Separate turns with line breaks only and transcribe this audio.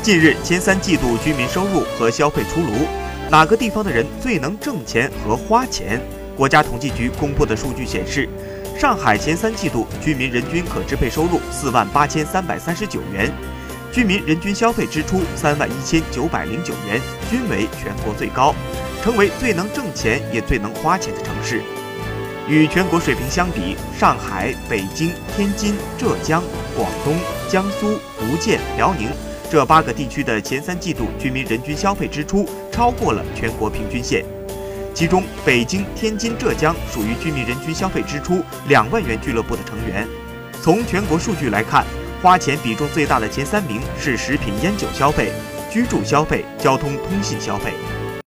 近日前三季度居民收入和消费出炉，哪个地方的人最能挣钱和花钱？国家统计局公布的数据显示，上海前三季度居民人均可支配收入四万八千三百三十九元，居民人均消费支出三万一千九百零九元，均为全国最高，成为最能挣钱也最能花钱的城市。与全国水平相比，上海、北京、天津、浙江、广东、江苏、福建、辽宁。这八个地区的前三季度居民人均消费支出超过了全国平均线，其中北京、天津、浙江属于居民人均消费支出两万元俱乐部的成员。从全国数据来看，花钱比重最大的前三名是食品烟酒消费、居住消费、交通通信消费。